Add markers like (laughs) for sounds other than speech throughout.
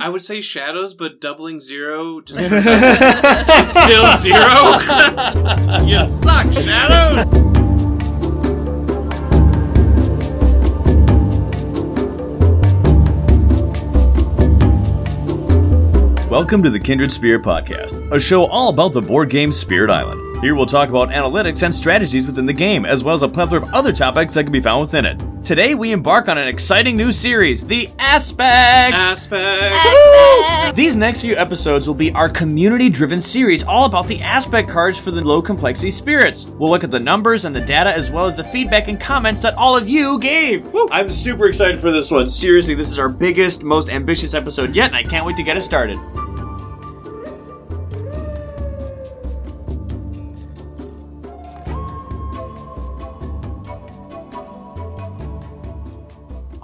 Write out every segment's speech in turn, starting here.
I would say shadows, but doubling zero just (laughs) turns still (laughs) zero. (laughs) you suck, shadows. Welcome to the Kindred Spirit Podcast, a show all about the board game Spirit Island. Here we'll talk about analytics and strategies within the game, as well as a plethora of other topics that can be found within it. Today we embark on an exciting new series, The Aspects! Aspect. These next few episodes will be our community driven series all about the aspect cards for the low complexity spirits. We'll look at the numbers and the data as well as the feedback and comments that all of you gave. Woo! I'm super excited for this one. Seriously, this is our biggest, most ambitious episode yet, and I can't wait to get it started.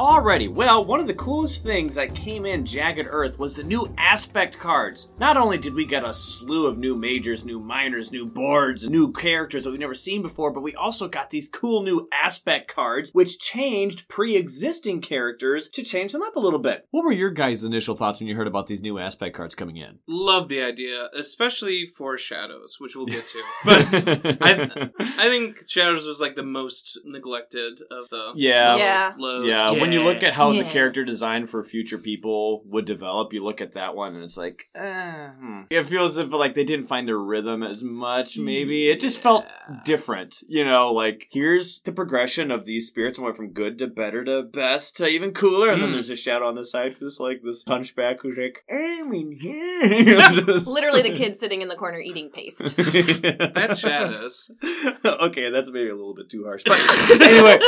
Alrighty, well, one of the coolest things that came in Jagged Earth was the new aspect cards. Not only did we get a slew of new majors, new minors, new boards, new characters that we've never seen before, but we also got these cool new aspect cards, which changed pre existing characters to change them up a little bit. What were your guys' initial thoughts when you heard about these new aspect cards coming in? Love the idea, especially for shadows, which we'll get to. (laughs) But I, I think shadows was like the most neglected of the yeah. Yeah. loads. Yeah, when you look at how the Yeah. character design for future people would develop, you look at that one and it's like, eh, hmm. it feels as if like they didn't find their rhythm as much. Maybe it just felt Yeah. different. You know, like here's the progression of these spirits and went from good to better to best to even cooler, and then Mm. there's a shadow on the side, just like this hunchback who's like, I'm in here. Just- Literally the kid sitting in the corner eating paste. (laughs) That's shadows. (laughs) okay, that's maybe a little bit too harsh, but (laughs) anyway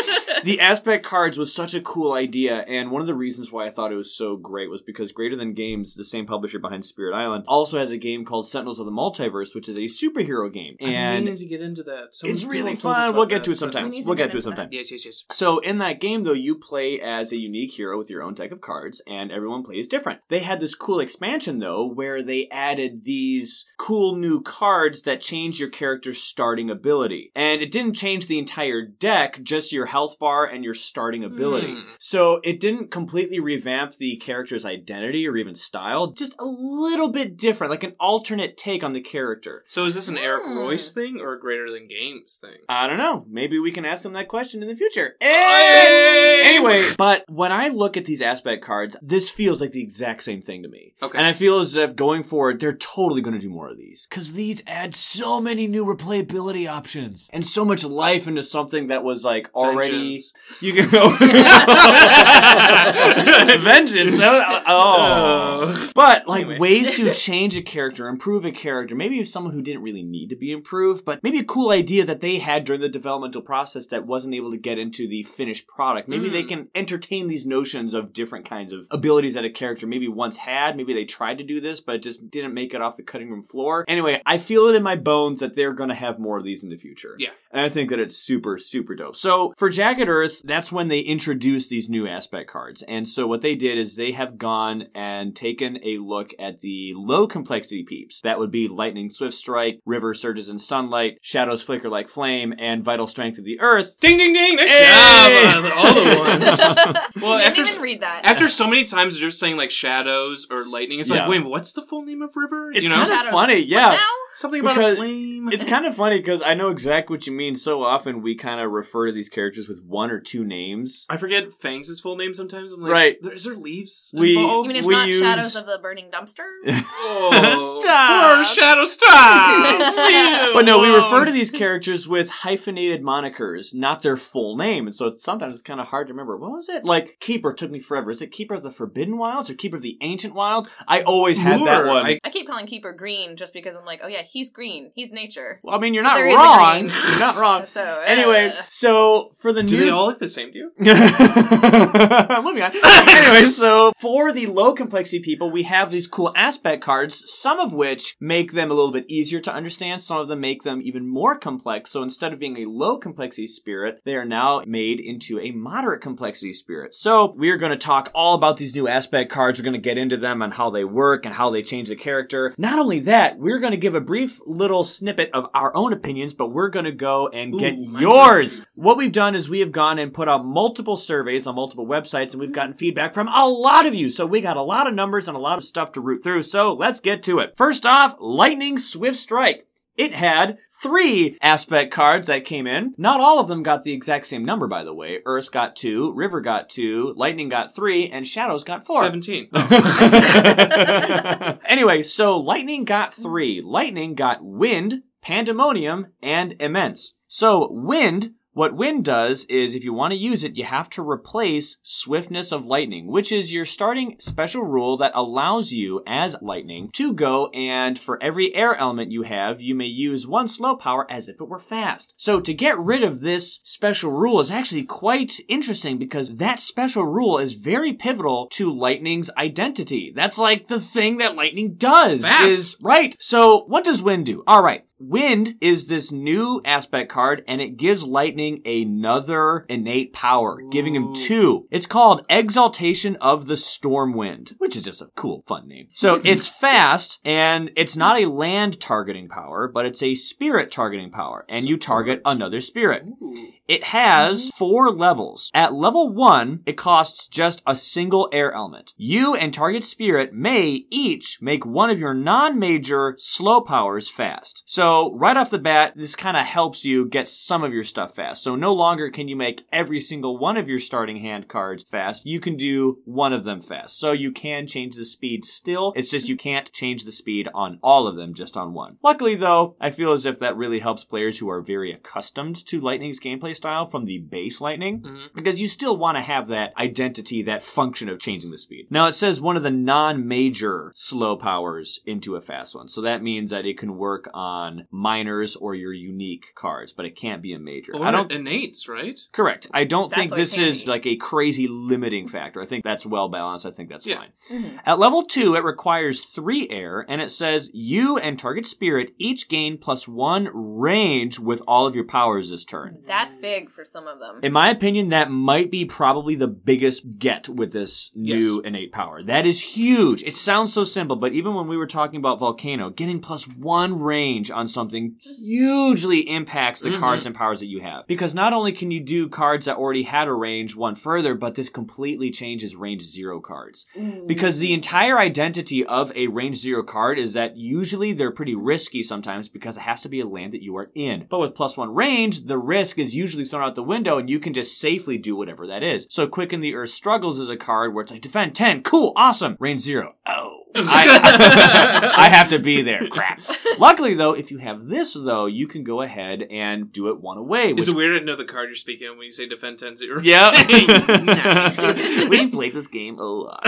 the aspect cards was such a cool idea and one of the reasons why i thought it was so great was because greater than games the same publisher behind spirit island also has a game called sentinels of the multiverse which is a superhero game And I've been and to get into that. Someone- it's really someone told us fun we'll get to it so- sometime we we'll get get to it into that. sometime Yes, yes, yes. so in that game though you play as a unique hero with your own deck of cards and everyone plays different they had this cool expansion though where they added these cool new cards that change your character's starting ability and it didn't change the entire deck just your health bar and your starting ability Hmm. So it didn't completely revamp the character's identity or even style just a little bit different like an alternate take on the character So is this an Eric Hmm. Reuss thing or a Greater Than Games thing? I don't know. Maybe we can ask them that question in the future. Hey! Anyway, but when I look at these aspect cards, this feels like the exact same thing to me. Okay. And I feel as if going forward, they're totally going to do more of these. Because these add so many new replayability options and so much life into something that was like already. Vengeance. (laughs) You can go. (laughs) (laughs) Vengeance. Oh. Oh. But like Anyway. ways to change a character, improve a character, maybe someone who didn't really need to be improved, but maybe a cool idea that they had during the developmental process that wasn't able to get into the finished product. Maybe they Mm. can entertain these notions of different kinds of abilities that a character maybe once had. Maybe they tried to do this, but it just didn't make it off the cutting room floor. Anyway, I feel it in my bones that they're going to have more of these in the future. Yeah. And I think that it's super, super dope. So for Jagged Earth, that's when they introduced these new aspect cards. And so what they did is they have gone and taken a look at the low complexity peeps. That would be Lightning Swift Strike, River Surges in Sunlight, Shadows Flicker Like Flame, and Vital Strength of the Earth. Ding, ding, ding! Nice Hey! job! on uh, (laughs) all the ones. (laughs) Well, I after didn't even read that. after so many times they're just saying like shadows or lightning, it's Yeah. like, wait, what's the full name of River? It's you know, kind of Shadows. funny, What yeah. now? something about because a flame. It's kind of funny because I know exactly what you mean. So often we kind of refer to these characters with one or two names. I forget Fangs' full name sometimes. I'm like, Right. there- Is there leaves We- involved? You mean it's We not use- Shadows of the Burning Dumpster? (laughs) Oh, (laughs) Stop. Poor Shadow, stop! (laughs) But no, we refer to these characters with hyphenated monikers, not their full name. And so it's, sometimes it's kind of hard to remember. What was it? Like, Keeper took me forever. Is it Keeper of the Forbidden Wilds or Keeper of the Ancient Wilds? I always had that Lure. one. I- I keep calling Keeper green just because I'm like, oh yeah, he's green. He's nature. well, I mean, you're not There is a wrong. green. You're not wrong. So uh, Anyway, so for the new Do new they all look the same to you? (laughs) Moving on. (laughs) anyway, so for the low complexity people, we have these cool aspect cards, some of which make them a little bit easier to understand, some of them make them even more complex. So instead of being a low complexity spirit, they are now made into a moderate complexity spirit. So we are going to talk all about these new aspect cards. We're going to get into them and how they work and how they change the character. Not only that, we're going to give a brief little snippet of our own opinions, but we're going to go and Ooh, get yours. What we've done is we have gone and put out multiple surveys on multiple websites, and we've mm-hmm. gotten feedback from a lot of you. So we got a lot of numbers and a lot of stuff to root through. So let's get to it. First off, Lightning Swift Strike. It had three aspect cards that came in. Not all of them got the exact same number, by the way. Earth got two, River got two, Lightning got three, and Shadows got four. 17. (laughs) (laughs) anyway, so Lightning got three. Lightning got Wind, Pandemonium, and Immense. So, Wind what wind does is if you want to use it, you have to replace swiftness of lightning, which is your starting special rule that allows you as lightning to go and for every air element you have, you may use one slow power as if it were fast. So to get rid of this special rule is actually quite interesting because that special rule is very pivotal to lightning's identity. That's like the thing that lightning does Fast. is right. So what does wind do? All right. Wind is this new aspect card and it gives Lightning another innate power, giving him two. It's called Exaltation of the Storm Wind, which is just a cool, fun name. So (laughs) it's fast and it's not a land targeting power, but it's a spirit targeting power and you target another spirit. It has four levels. At level one, it costs just a single air element. You and target spirit may each make one of your non-major slow powers fast. So right off the bat, this kind of helps you get some of your stuff fast. So no longer can you make every single one of your starting hand cards fast. You can do one of them fast. So you can change the speed still. It's just you can't change the speed on all of them, just on one. Luckily though, I feel as if that really helps players who are very accustomed to Lightning's gameplay style from the base Lightning Mhm. because you still want to have that identity, that function of changing the speed. Now it says one of the non-major slow powers into a fast one. So that means that it can work on minors or your unique cards, but it can't be a major. Or I don't innates, right? Correct. I don't That's think this is handy. like a crazy limiting factor. I think that's well balanced. I think that's Yeah. fine. Mhm. At level 2, it requires 3 air, and it says you and target spirit each gain plus 1 range with all of your powers this turn. That's big for some of them. In my opinion, that might be probably the biggest get with this new Yes. innate power. That is huge. It sounds so simple, but even when we were talking about Volcano, getting plus one range on something hugely impacts the Mhm. cards and powers that you have. Because not only can you do cards that already had a range one further, but this completely changes range zero cards. Because the entire identity of a range zero card is that usually they're pretty risky sometimes because it has to be a land that you are in. But with plus one range, the risk is usually thrown out the window and you can just safely do whatever that is. So Quicken the Earth Struggles is a card where it's like defend 10, cool, awesome, range zero. Oh. I, I have to be there. Crap. Luckily though, if you have this though, you can go ahead and do it one away. Is which- it weird to know the card you're speaking of when you say defend 10 0? yeah. (laughs) nice. (laughs) we played this game a lot.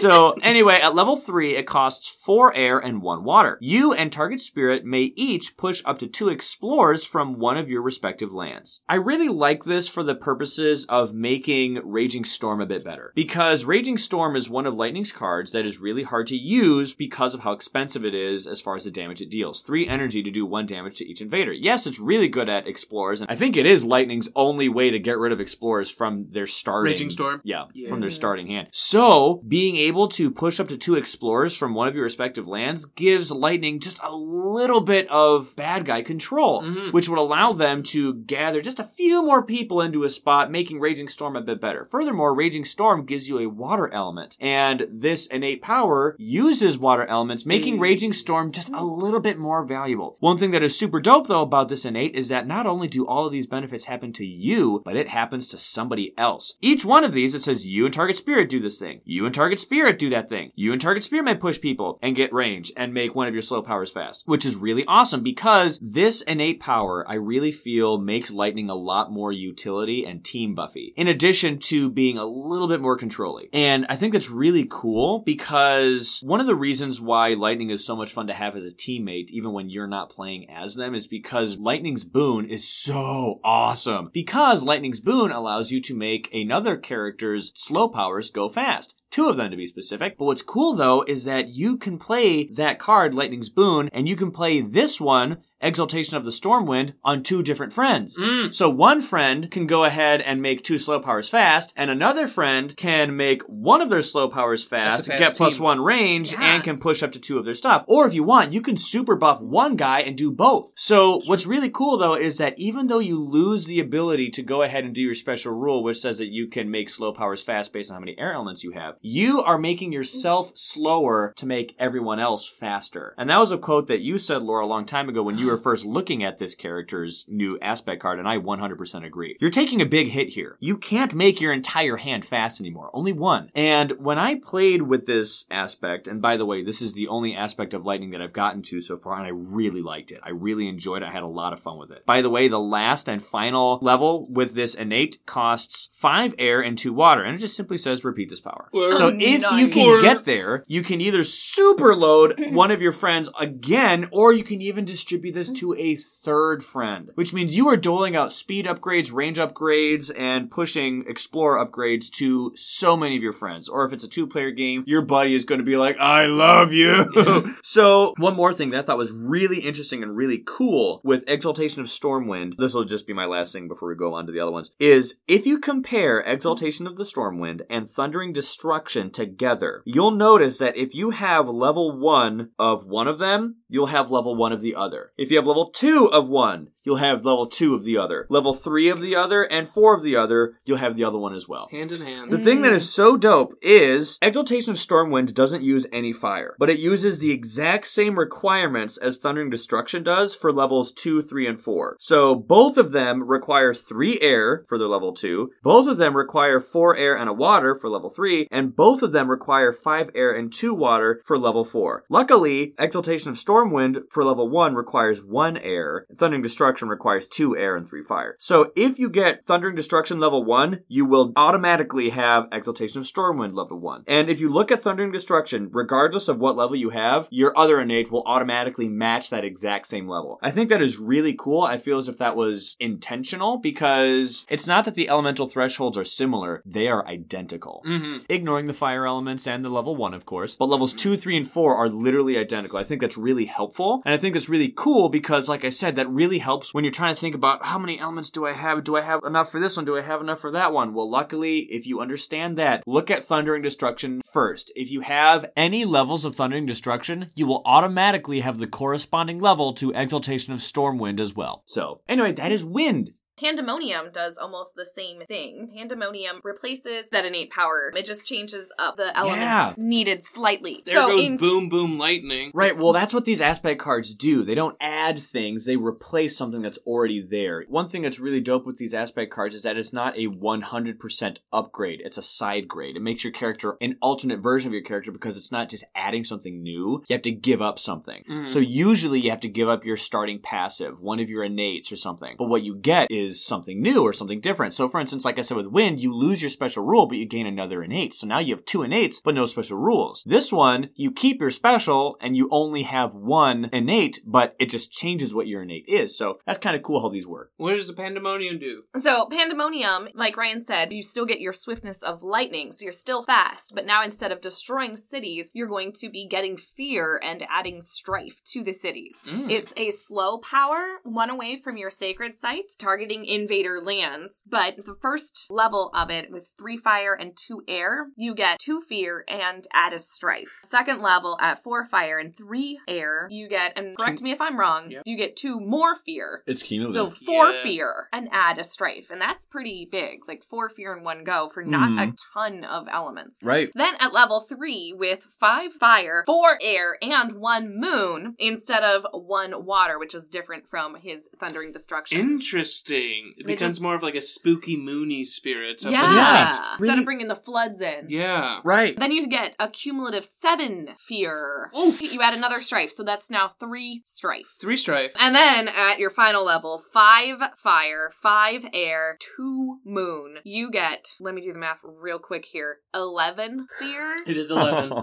so, anyway, at level 3, it costs 4 air and 1 water. You and target spirit may each push up to 2 explorers from one of your respective lands. I really like this for the purposes of making Raging Storm a bit better. Because Raging Storm is one of Lightning's cards that is really hard to use because of how expensive it is as far as the damage it deals. 3 energy to do 1 damage to each invader. Yes, it's really good at explorers, and I think it is Lightning's only way to get rid of explorers from their starting Raging Storm? yeah, Yeah. from their starting hand. So, being able to push up to two explorers from one of your respective lands gives Lightning just a little bit of bad guy control, Mhm. which would allow them to gather just a few more people into a spot, making Raging Storm a bit better. Furthermore, Raging Storm gives you a water element, and this innate power uses water elements, making Mm. Raging Storm just a little bit more valuable. One thing that is super dope though about this innate is that not only do all of these benefits happen to you, but it happens to somebody else. Each one of these, it says you and target spirit do this thing. You and target spirit do that thing. You and target spirit may push people and get range and make one of your slow powers fast, which is really awesome because this innate power, I really feel makes lightning a lot more utility and team buffy. In addition to being a little bit more controlling. And I think that's really cool because one of the reasons why lightning is so much fun to have as a teammate, even when you're not playing as them, is because lightning's boon is so awesome. Because lightning's boon allows you to make another character's slow powers go fast. Two of them to be specific. But what's cool though is that you can play that card, Lightning's Boon, and you can play this one Exaltation of the Stormwind on two different friends. Mm. So one friend can go ahead and make two slow powers fast, and another friend can make one of their slow powers fast, fast get plus one range, Yeah. and can push up to two of their stuff. Or if you want, you can super buff one guy and do both. So what's really cool though is that even though you lose the ability to go ahead and do your special rule, which says that you can make slow powers fast based on how many air elements you have, you are making yourself slower to make everyone else faster. And that was a quote that you said, Laura, a long time ago when you were first looking at this character's new aspect card, and I 100% agree. You're taking a big hit here. You can't make your entire hand fast anymore, only one. And when I played with this aspect, and by the way, this is the only aspect of lightning that I've gotten to so far, and I really liked it. I really enjoyed it. I had a lot of fun with it. By the way, the last and final level with this innate costs five air and two water, and it just simply says repeat this power. Word. So oh, if you can get there, you can either super load (laughs) one of your friends again, or you can even distribute this to a third friend, which means you are doling out speed upgrades, range upgrades, and pushing explore upgrades to so many of your friends. Or if it's a two player game, your buddy is going to be like, I love you. (laughs) (laughs) so, one more thing that I thought was really interesting and really cool with Exaltation of Stormwind, this will just be my last thing before we go on to the other ones, is if you compare Exaltation of the Stormwind and Thundering Destruction together, you'll notice that if you have level 1 of one of them, you'll have level 1 of the other. If you have level 2 of one, you'll have level 2 of the other. Level 3 of the other, and 4 of the other, you'll have the other one as well. Hand in hand. The thing that is so dope is Exaltation of Stormwind doesn't use any fire, but it uses the exact same requirements as Thundering Destruction does for levels 2, 3, and 4. So both of them require 3 air for their level 2, both of them require 4 air and a water for level 3, and both of them require 5 air and 2 water for level 4. Luckily, Exaltation of Stormwind for level 1 requires 1 air, and Thundering Destruction requires 2 air and 3 fire. So if you get Thundering Destruction level 1, you will automatically have Exaltation of Stormwind level 1. And if you look at Thundering Destruction, regardless of what level you have, your other innate will automatically match that exact same level. I think that is really cool. I feel as if that was intentional because it's not that the elemental thresholds are similar, they are identical hmm ignoring the fire elements and the level one, of course. But levels two, three, and four are literally identical. I think that's really helpful. And I think that's really cool because, like I said, that really helps when you're trying to think about how many elements do I have? Do I have enough for this one? Do I have enough for that one? Well, luckily, if you understand that, look at Thundering Destruction first. If you have any levels of Thundering Destruction, you will automatically have the corresponding level to Exaltation of Stormwind as well. So, anyway, that is wind. Pandemonium does almost the same thing. Pandemonium replaces that innate power. It just changes up the elements Yeah. needed slightly. There so goes in- boom boom lightning. Right, well, that's what these aspect cards do. They don't add things, they replace something that's already there. One thing that's really dope with these aspect cards is that it's not a 100% upgrade, it's a side grade. It makes your character an alternate version of your character because it's not just adding something new, you have to give up something. Mhm. So usually you have to give up your starting passive, one of your innates or something. But what you get is something new or something different. So for instance, like I said with wind, you lose your special rule, but you gain another innate. So now you have two innates, but no special rules. This one, you keep your special and you only have one innate, but it just changes what your innate is. So that's kind of cool how these work. What does the pandemonium do? So, Pandemonium, like Ryan said, you still get your swiftness of lightning, so you're still fast, but now instead of destroying cities, you're going to be getting fear and adding strife to the cities. Mm. It's a slow power, one away from your sacred site, targeting invader lands. But the first level of it, with three fire and two air, you get two fear and add a strife. Second level at four fire and three air, you get, and correct me if I'm wrong, Yep. you get two more fear. It's cumulative. So four Yeah. fear and add a strife, and that's pretty big. Like four fear in one go for not Mhm. a ton of elements. right. Then at level three, with five fire, four air, and one moon instead of one water, which is different from his thundering destruction. Interesting. It It becomes just- more of like a spooky moony spirit. of yeah, Yeah, night. it's instead really- of bringing the floods in. Yeah. Right. Then you get a cumulative seven fear. Oof. You add another strife, so that's now three strife. Three strife. And then at your final level, five fire, five air, two moon. You get, let me do the math real quick here, 11 fear. It is 11. (laughs)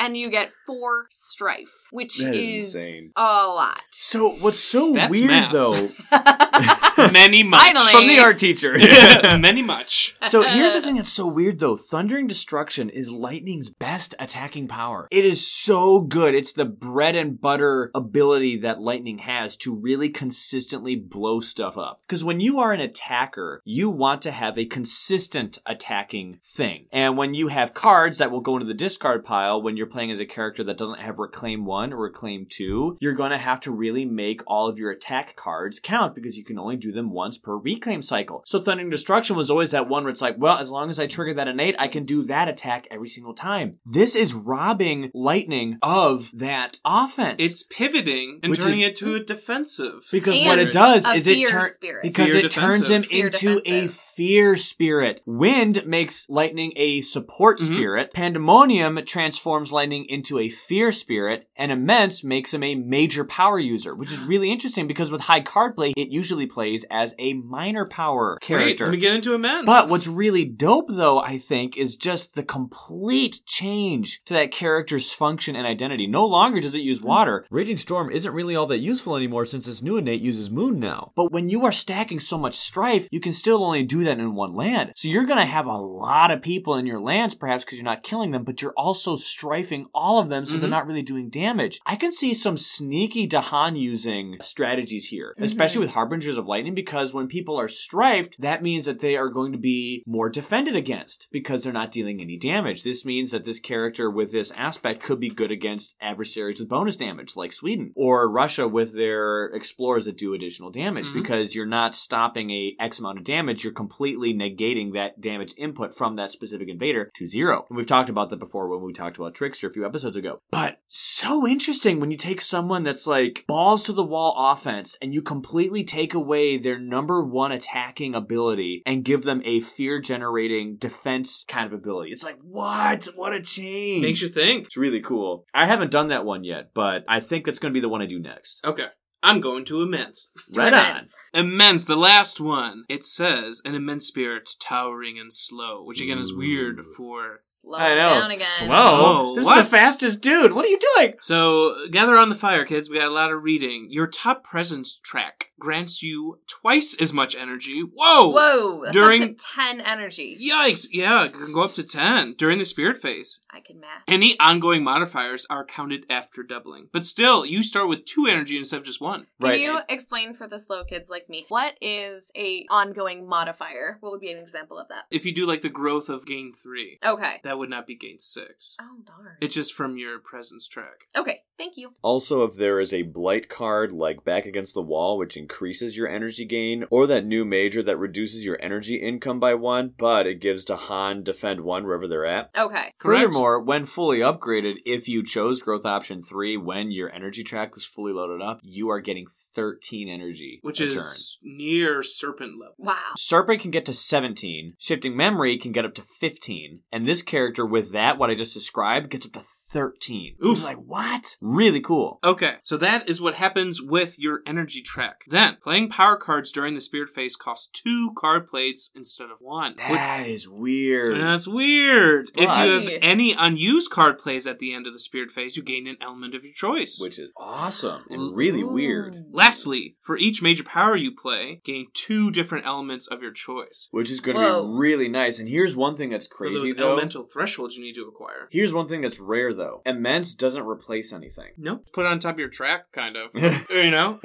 And you get four strife, which That is is insane. a lot. so what's so That's weird math. though (laughs) (laughs) many, much. Finally. From the art teacher. (laughs) (laughs) Many much. So here's the thing that's so weird though. Thundering Destruction is lightning's best attacking power. It is so good. It's the bread and butter ability that lightning has to really consistently blow stuff up. Because when you are an attacker, you want to have a consistent attacking thing. And when you have cards that will go into the discard pile when you're playing as a character that doesn't have Reclaim 1 or Reclaim 2, you're going to have to really make all of your attack cards count because you can only do them once per reclaim cycle. So Thundering Destruction was always that one where it's like, well, as long as I trigger that innate, I can do that attack every single time. This is robbing Lightning of that offense. It's pivoting and Which turning is- it to a defensive. because And what it does a is it fear turns spirit. because Fear it turns him. Fear into a fear spirit. Wind makes lightning a support Mhm. spirit. Pandemonium transforms lightning into a fear spirit, and immense makes him a major power user, which is really interesting because with high card play, it usually plays as a minor power Wait, character. let me get into immense. But what's really dope, though, I think, is just the complete change to that character's function and identity. No longer does it use water, Raging Storm isn't really all that useful anymore since this new innate uses Moon now. but when you are stacking so much strife, you can still only do that in one land. So you're going to have a lot of people in your lands, perhaps because you're not killing them, but you're also strifing all of them so they're Mhm. not really doing damage. I can see some sneaky Dahan using strategies here, especially with Harbingers of Lightning, because when people are strifed, that means that they are going to be more defended against because they're not dealing any damage. This means that this character with this aspect could be good against adversaries with bonus damage, like Sweden, or Russia with their explorers that do additional damage, Mhm. because you're not stopping a X amount of damage, you're completely negating that damage input from that specific invader to zero. And we've talked about that before when we talked about Trickster a few episodes ago. But so interesting when you take someone that's like balls to the wall offense and you completely take away their number one attacking ability and give them a fear generating defense kind of ability. It's like, what? What a change. makes you think. it's really cool. I haven't done that one yet, but I think that's going to be the one I do next. Okay. I'm going to immense. (laughs) Right on. Immense. Immense, the last one. It says an immense spirit, towering and slow, which again is weird for. Slow I know. down again. Slow. Oh, this what? is the fastest dude. What are you doing? So gather on the fire, kids. We got a lot of reading. Your top presence track grants you twice as much energy. Whoa! Whoa, that's During- up to 10 energy. Yikes! Yeah, it can go up to ten during the spirit phase. I can math. Any ongoing modifiers are counted after doubling, but still, you start with two energy instead of just one. Can Right. you explain for the slow kids like me what is a ongoing modifier? What would be an example of that? If you do like the growth of gain three, Okay. that would not be gain six. Oh darn. It's just from your presence track. okay, thank you. Also, if there is a blight card like Back Against the Wall, which increases your energy gain, or that new major that reduces your energy income by one, but it gives Dahan defend one wherever they're at. Okay. Correct? Furthermore, when fully upgraded, if you chose growth option 3 when your energy track was fully loaded up, you are getting 13 energy which a is turn. near serpent level. Wow. Serpent can get to 17, shifting memory can get up to 15, and this character with that, what I just described, gets up to 13. Oof. It's like, what? Really cool. Okay, so that is what happens with your energy track. Then, playing power cards during the spirit phase costs two card plates instead of one. Which- That is weird. That's weird. If you have any unused card plays at the end of the spirit phase, you gain an element of your choice. Which is awesome and really Ooh. weird. Lastly, for each major power you play, gain two different elements of your choice. Which is going to be really nice. And here's one thing that's For crazy, those though. elemental thresholds you need to acquire. Here's one thing that's rare, though. Immense doesn't replace anything. Nope. Put it on top of your track, kind of. (laughs) you know?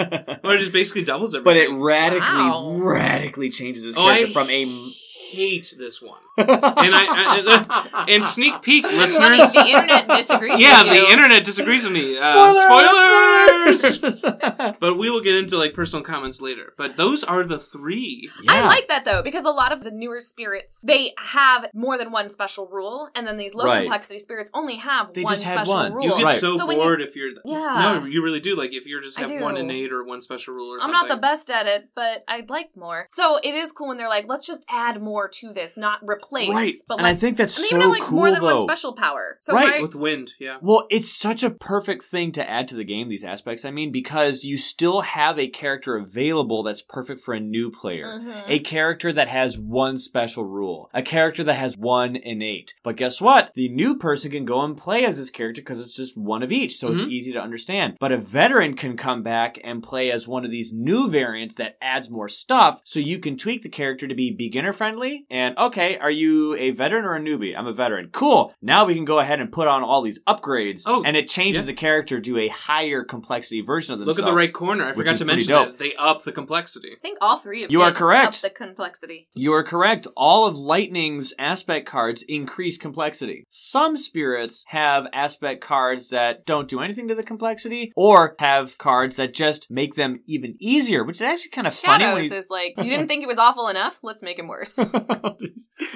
Or it just basically doubles everything. but it radically, Wow. radically changes his Oh, I character from a. hate this one. And I, I and sneak peek, Funny, listeners. the internet disagrees Yeah, with you. the internet disagrees with me. Uh, spoilers! Spoilers! (laughs) but we will get into like personal comments later. But those are the three. I like that though because a lot of the newer spirits they have more than one special rule, and then these low Right. complexity spirits only have They one just had special one. rule. You get Right. so, So when you- bored if you're. Yeah. No, you really do. Like if you're just have one innate or one special rule or I'm something. not the best at it, but I'd like more. So it is cool when they're like, let's just add more to this, not replace place. Right. But And I think that's and they so even have like cool, more than though. one special power. So Right, why- With wind, yeah. Well, it's such a perfect thing to add to the game, these aspects, I mean, because you still have a character available that's perfect for a new player. Mhm. A character that has one special rule. A character that has one innate. But guess what? The new person can go and play as this character because it's just one of each, so it's Mhm. easy to understand. But a veteran can come back and play as one of these new variants that adds more stuff, so you can tweak the character to be beginner friendly. And okay, are you a veteran or a newbie? I'm a veteran. Cool. Now we can go ahead and put on all these upgrades, Oh, and it changes yeah. the character to a higher complexity version of Look at the right corner. I forgot to mention dope. that they up the complexity. I think all three of You are correct. Up the complexity. You are correct. All of Lightning's aspect cards increase complexity. Some spirits have aspect cards that don't do anything to the complexity, or have cards that just make them even easier, which is actually kind of funny. Shadows When is like, you didn't think it was awful enough? Let's make him worse. (laughs) you...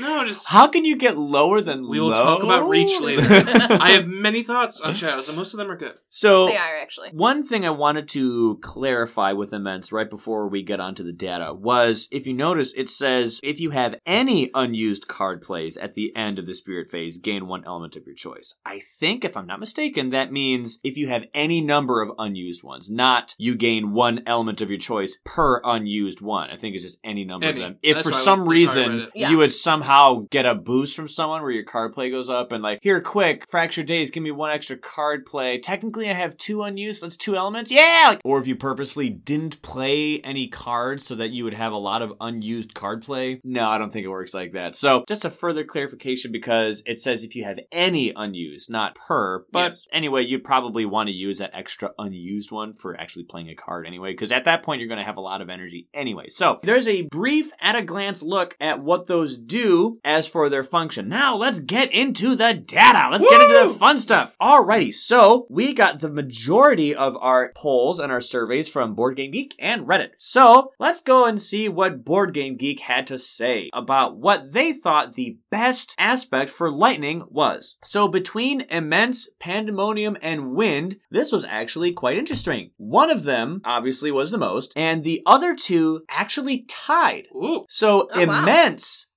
No, just How can you get lower than we will low? talk about Reach later. (laughs) I have many thoughts on shadows, and most of them are good. so they are actually. One thing I wanted to clarify with Immense right before we get onto the data was if you notice, it says if you have any unused card plays at the end of the spirit phase, gain one element of your choice. I think, if I'm not mistaken, that means if you have any number of unused ones, not you gain one element of your choice per unused one. I think it's just any number Any. of them. If That's for some that's how I read reason it. Yeah. you would somehow get a boost from someone where your card play goes up and like, here, quick, Fractured Days, give me one extra card play. Technically, I have two unused. That's two elements. Yeah. Like- or if you purposely didn't play any cards so that you would have a lot of unused card play. No, I don't think it works like that. So just a further clarification because it says if you have any unused, not per. But Yes. anyway, you'd probably want to use that extra unused one for actually playing a card anyway, because at that point you're going to have a lot of energy anyway. So there's a brief at a glance look at what those do as for their function. Now let's get into the data. Let's get into the fun stuff. Alrighty, so we got the majority of our polls and our surveys from Board Game Geek and Reddit. So let's go and see what Board Game Geek had to say about what they thought the best aspect for Lightning was. So between Immense, Pandemonium, and Wind, this was actually quite interesting. One of them obviously was the most, and the other two actually tied. Ooh. So Oh, wow.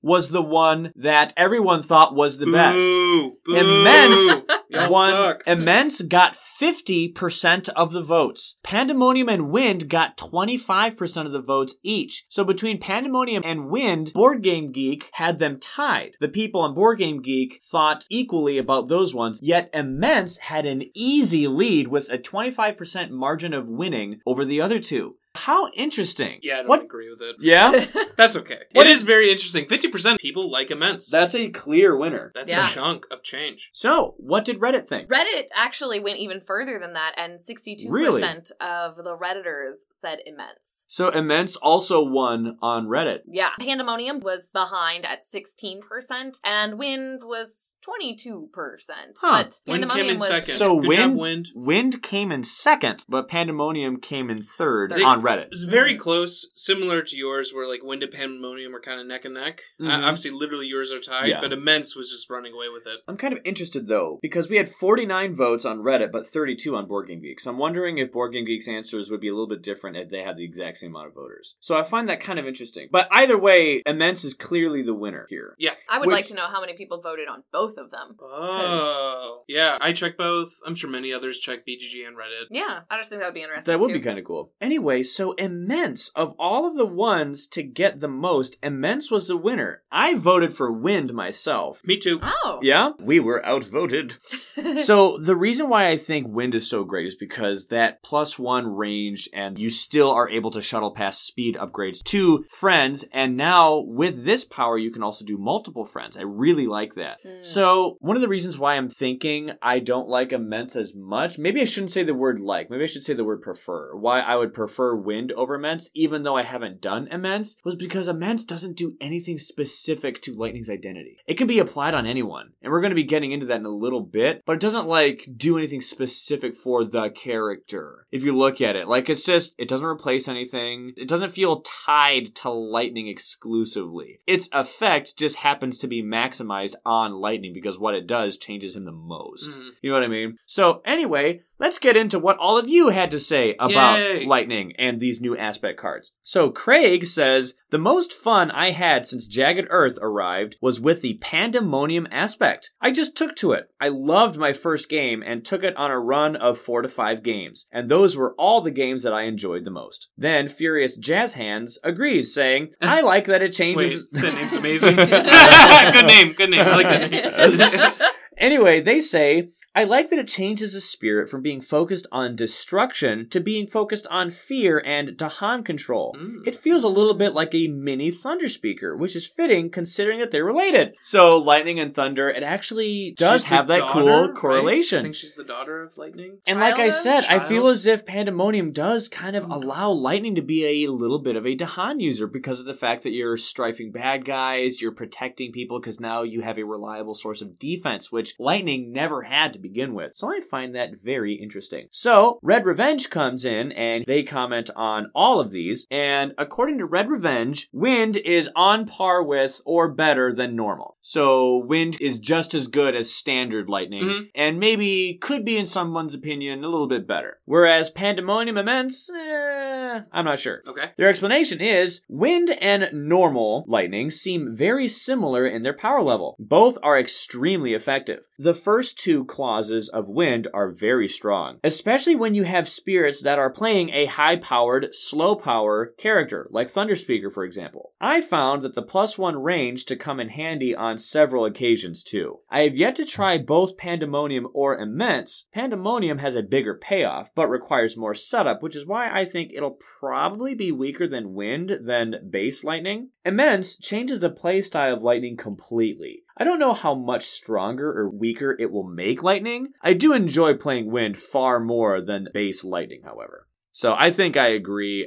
Was the one that everyone thought was the best. Boo, boo. Immense one suck. immense got 50% of the votes. Pandemonium and Wind got 25% of the votes each. So between Pandemonium and Wind, Board Game Geek had them tied. The people on Board Game Geek thought equally about those ones, yet Immense had an easy lead with a 25% margin of winning over the other two. How interesting. Yeah, I don't What? agree with it. Yeah? (laughs) That's okay. What it is very interesting. 50% people like immense. That's a clear winner. That's Yeah. a chunk of change. So, what did Reddit think? Reddit actually went even further than that, and 62% Really? of the Redditors said immense. So, Immense also won on Reddit. Yeah. Pandemonium was behind at 16%, and Wind was 22%. Huh. But Wind Pandemonium came in was. second. So Good Wind, job, Wind. Wind came in second, but Pandemonium came in third Third. on Reddit. It's very Mhm. close, similar to yours, where like Wind and Pandemonium are kind of neck and neck. Uh, Mhm. obviously, literally yours are tied, Yeah. but Immense was just running away with it. I'm kind of interested though, because we had 49 votes on Reddit, but 32 on Board Game Geek. So I'm wondering if Board Game Geek's answers would be a little bit different if they had the exact same amount of voters. So I find that kind of interesting. But either way, Immense is clearly the winner here. Yeah, I would Which- like to know how many people voted on both of them. Oh, yeah. I check both. I'm sure many others check BGG and Reddit. Yeah, I just think that would be interesting. That would too. be kind of cool. Anyway, so Immense, of all of the ones to get the most, Immense was the winner. I voted for Wind myself. Me too. Oh. Yeah, we were outvoted. (laughs) so the reason why I think wind is so great is because that plus one range and you still are able to shuttle past speed upgrades to friends and now with this power you can also do multiple friends. I really like that. Hmm. So one of the reasons why I'm thinking I don't like immense as much, maybe I shouldn't say the word like, maybe I should say the word prefer. Why I would prefer wind over immense even though I haven't done immense was because immense doesn't do anything specific to lightning's identity. It can be applied on anyone. And we're going to be getting into that in a little bit, but it doesn't like do anything specific for the character. If you look at it, like it's just it doesn't replace anything. It doesn't feel tied to lightning exclusively. Its effect just happens to be maximized on lightning because what it does changes him the most. Mhm. You know what I mean? So anyway, let's get into what all of you had to say about Yay. lightning and these new aspect cards. So Craig says the most fun I had since Jagged Earth arrived was with the Pandemonium aspect. I just took to it. I loved my first game and took it on a run of four to five games, and those were all the games that I enjoyed the most. Then Furious Jazz Hands agrees, saying, "I (laughs) like that it Wait, changes." that name's (laughs) amazing. (laughs) good name, good name. I like that name. Anyway, they say, I like that it changes the spirit from being focused on destruction to being focused on fear and Dahan control. Mm. It feels a little bit like a mini thunder speaker, which is fitting considering that they're related. So, lightning and thunder, it actually does She's have that daughter, cool right? correlation. I think she's the daughter of lightning. And like I Child said, I feel as if Pandemonium does kind of Mm. allow Lightning to be a little bit of a Dahan user because of the fact that you're strifing bad guys, you're protecting people because now you have a reliable source of defense, which Lightning never had to begin with. So I find that very interesting. So Red Revenge comes in and they comment on all of these. And according to Red Revenge, Wind is on par with or better than normal. So Wind is just as good as standard Lightning Mhm. and maybe could be, in someone's opinion, a little bit better. Whereas Pandemonium Immense, eh, I'm not sure. Okay. Their explanation is wind and normal lightning seem very similar in their power level. Both are extremely effective. The first two clauses of wind are very strong, especially when you have spirits that are playing a high powered, slow power character, like Thunderspeaker, for example. I found that the plus one range to come in handy on several occasions too. I have yet to try both Pandemonium or Immense. Pandemonium has a bigger payoff, but requires more setup, which is why I think it'll probably be weaker than Wind than Base Lightning. Immense changes the playstyle of Lightning completely. I don't know how much stronger or weaker it will make Lightning. I do enjoy playing Wind far more than Base Lightning, however. So I think I agree.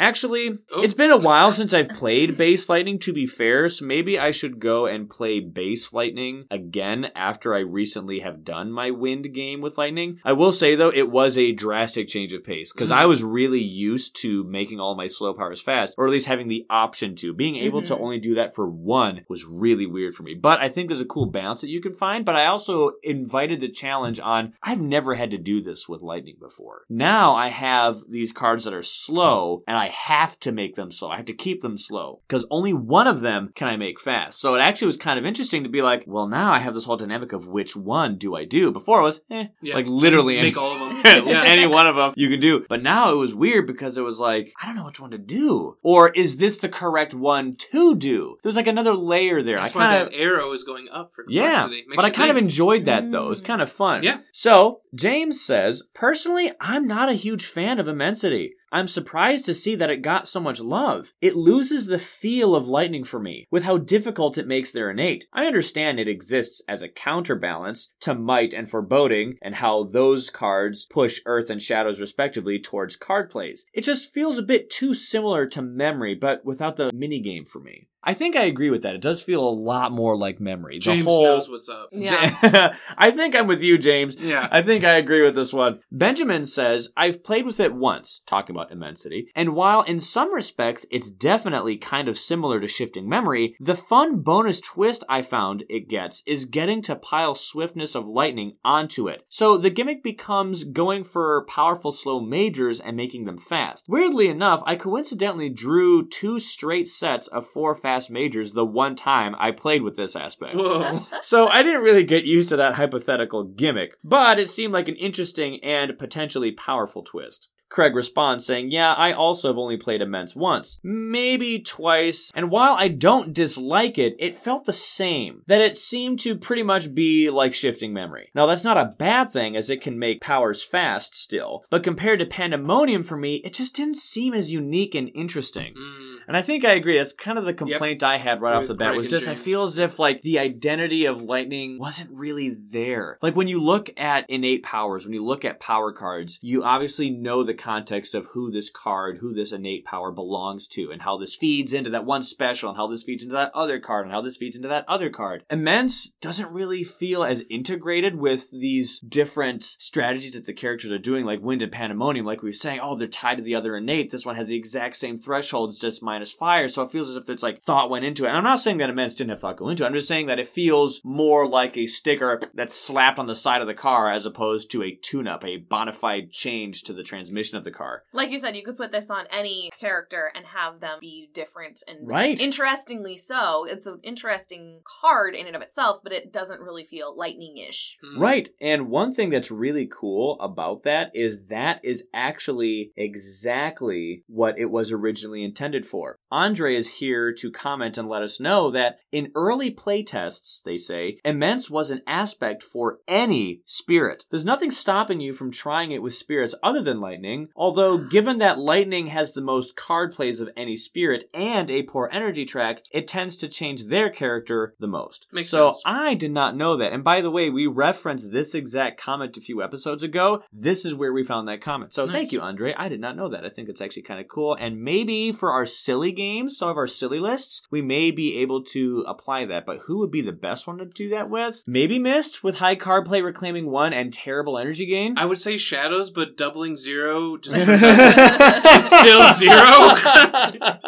Actually, Oh. it's been a while since I've played Base Lightning, to be fair, so maybe I should go and play Base Lightning again after I recently have done my Wind game with Lightning. I will say, though, it was a drastic change of pace, because Mhm. I was really used to making all my slow powers fast, or at least having the option to. Being able to Mhm. only do that for one was really weird for me. But I think there's a cool balance that you can find, but I also invited the challenge on, I've never had to do this with Lightning before. Now I have these cards that are slow, and I have to make them slow. I have to keep them slow because only one of them can I make fast. So it actually was kind of interesting to be like, well, now I have this whole dynamic of which one do I do. Before it was, eh, Yeah. like literally Make any, all of them. (laughs) Yeah. any (laughs) one of them you can do. But now it was weird because it was like, I don't know which one to do, or is this the correct one to do? There's like another layer there. That's I why kind of that arrow is going up for yeah, complexity. Makes but I you kind of enjoyed that though. It was Mm. kind of fun. Yeah. So James says, personally, I'm not a huge fan of Immensity. I'm surprised to see that it got so much love. It loses the feel of lightning for me, with how difficult it makes their innate. I understand it exists as a counterbalance to might and foreboding, and how those cards push earth and shadows respectively towards card plays. It just feels a bit too similar to memory, but without the minigame for me. I think I agree with that. It does feel a lot more like memory. The James whole- knows what's up. Yeah. (laughs) I think I'm with you, James. Yeah. I think I agree with this one. Benjamin says, I've played with it once, talking about immensity, and while in some respects it's definitely kind of similar to shifting memory, the fun bonus twist I found it gets is getting to pile swiftness of lightning onto it. So the gimmick becomes going for powerful slow majors and making them fast. Weirdly enough, I coincidentally drew two straight sets of four fast majors the one time I played with this aspect. Whoa. (laughs) So I didn't really get used to that hypothetical gimmick, but it seemed like an interesting and potentially powerful twist. Craig responds saying, Yeah, I also have only played Immense once, maybe twice, and while I don't dislike it, it felt the same. That it seemed to pretty much be like shifting memory. Now, that's not a bad thing as it can make powers fast still, but compared to Pandemonium for me, it just didn't seem as unique and interesting. Mm. And I think I agree. That's kind of the complaint I had right off the bat was just I feel as if like the identity of lightning wasn't really there. Like when you look at innate powers, when you look at power cards, you obviously know the context of who this card, who this innate power belongs to, and how this feeds into that one special, and how this feeds into that other card, and how this feeds into that other card. Immense doesn't really feel as integrated with these different strategies that the characters are doing, like Wind and Pandemonium, like we were saying, oh, they're tied to the other innate. This one has the exact same thresholds, just minus fire. So it feels as if it's like thought went into it. And I'm not saying that Immense didn't have thought go into it. I'm just saying that it feels more like a sticker that's slapped on the side of the car as opposed to a tune-up, a bona fide change to the transmission of the car. Like you said, you could put this on any character and have them be different and Right. interestingly so. It's an interesting card in and of itself, but it doesn't really feel lightning-ish. Hmm. Right. And one thing that's really cool about that is that is actually exactly what it was originally intended for. Andre is here to comment and let us know that in early playtests, they say, Immense was an aspect for any spirit. There's nothing stopping you from trying it with spirits other than Lightning, although given that Lightning has the most card plays of any spirit and a poor energy track, it tends to change their character the most. Makes so sense. I did not know that. And by the way, we referenced this exact comment a few episodes ago. This is where we found that comment. So Nice. thank you, Andre. I did not know that. I think it's actually kind of cool. And maybe for our silly games, some of our silly lists, we may be able to apply that. But who would be the best one to do that with? Maybe Mist with high card play reclaiming one and terrible energy gain. I would say shadows, but doubling zero just (laughs) turns still zero.